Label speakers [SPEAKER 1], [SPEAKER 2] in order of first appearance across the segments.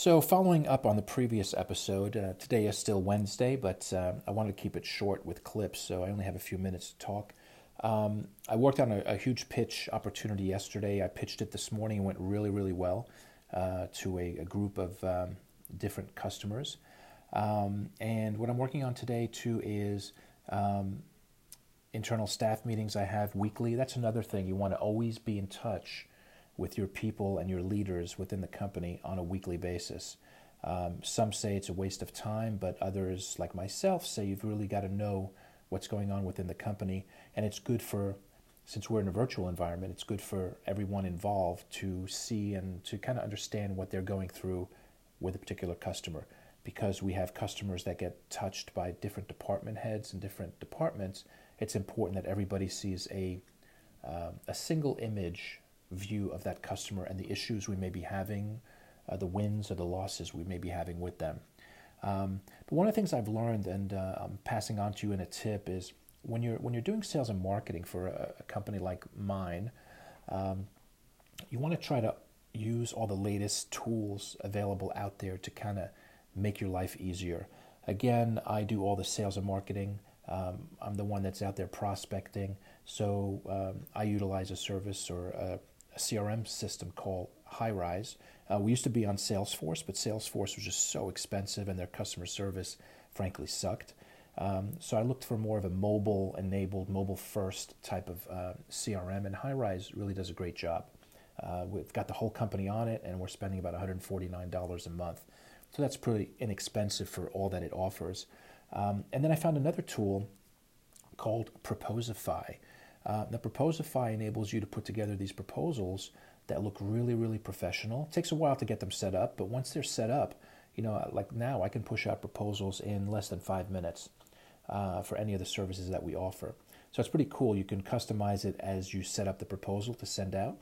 [SPEAKER 1] So, following up on the previous episode, uh, today is still Wednesday, but uh, I wanted to keep it short with clips, so I only have a few minutes to talk. Um, I worked on a, a, huge pitch opportunity yesterday. I pitched it this morning and went really, really well uh, to a, a, group of um, different customers. Um, and what I'm working on today, too, is um, internal staff meetings I have weekly. That's another thing. You want to always be in touch with your people and your leaders within the company on a weekly basis. Um, some say it's a waste of time, but others, like myself, say you've really got to know what's going on within the company. And it's good for, since we're in a virtual environment, it's good for everyone involved to see and to kind of understand what they're going through with a particular customer. Because we have customers that get touched by different department heads and different departments, it's important that everybody sees a, uh, a single image view of that customer and the issues we may be having, uh, the wins or the losses we may be having with them. Um, but one of the things I've learned and uh, I'm passing on to you in a tip is when you're when you're doing sales and marketing for a, a company like mine, um, you want to try to use all the latest tools available out there to kind of make your life easier. Again, I do all the sales and marketing. Um, I'm the one that's out there prospecting, so um, I utilize a service or a, a CRM system called Highrise. Uh, we used to be on Salesforce, but Salesforce was just so expensive and their customer service, frankly, sucked. Um, so I looked for more of a mobile enabled, mobile first type of uh, CRM, and Highrise really does a great job. Uh, we've got the whole company on it, and we're spending about $149 a month. So that's pretty inexpensive for all that it offers. Um, and then I found another tool called Proposify. Uh, the Proposify enables you to put together these proposals that look really, really professional. It takes a while to get them set up, but once they're set up, you know, like now I can push out proposals in less than five minutes uh, for any of the services that we offer. So it's pretty cool. You can customize it as you set up the proposal to send out,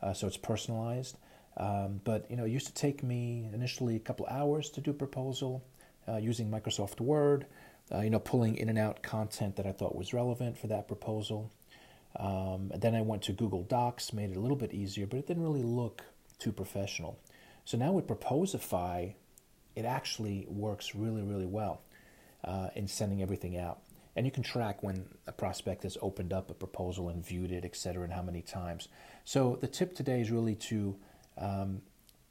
[SPEAKER 1] uh, so it's personalized. Um, but you know, it used to take me initially a couple hours to do a proposal uh, using Microsoft Word. Uh, you know, pulling in and out content that I thought was relevant for that proposal. Um, then I went to Google Docs, made it a little bit easier, but it didn't really look too professional. So now with Proposify, it actually works really, really well uh, in sending everything out. And you can track when a prospect has opened up a proposal and viewed it, et cetera, and how many times. So the tip today is really to um,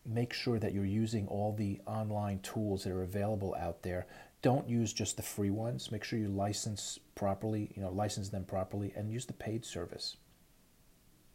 [SPEAKER 1] make sure that you're using all the online tools that are available out there don't use just the free ones. Make sure you license properly, you know, license them properly and use the paid service.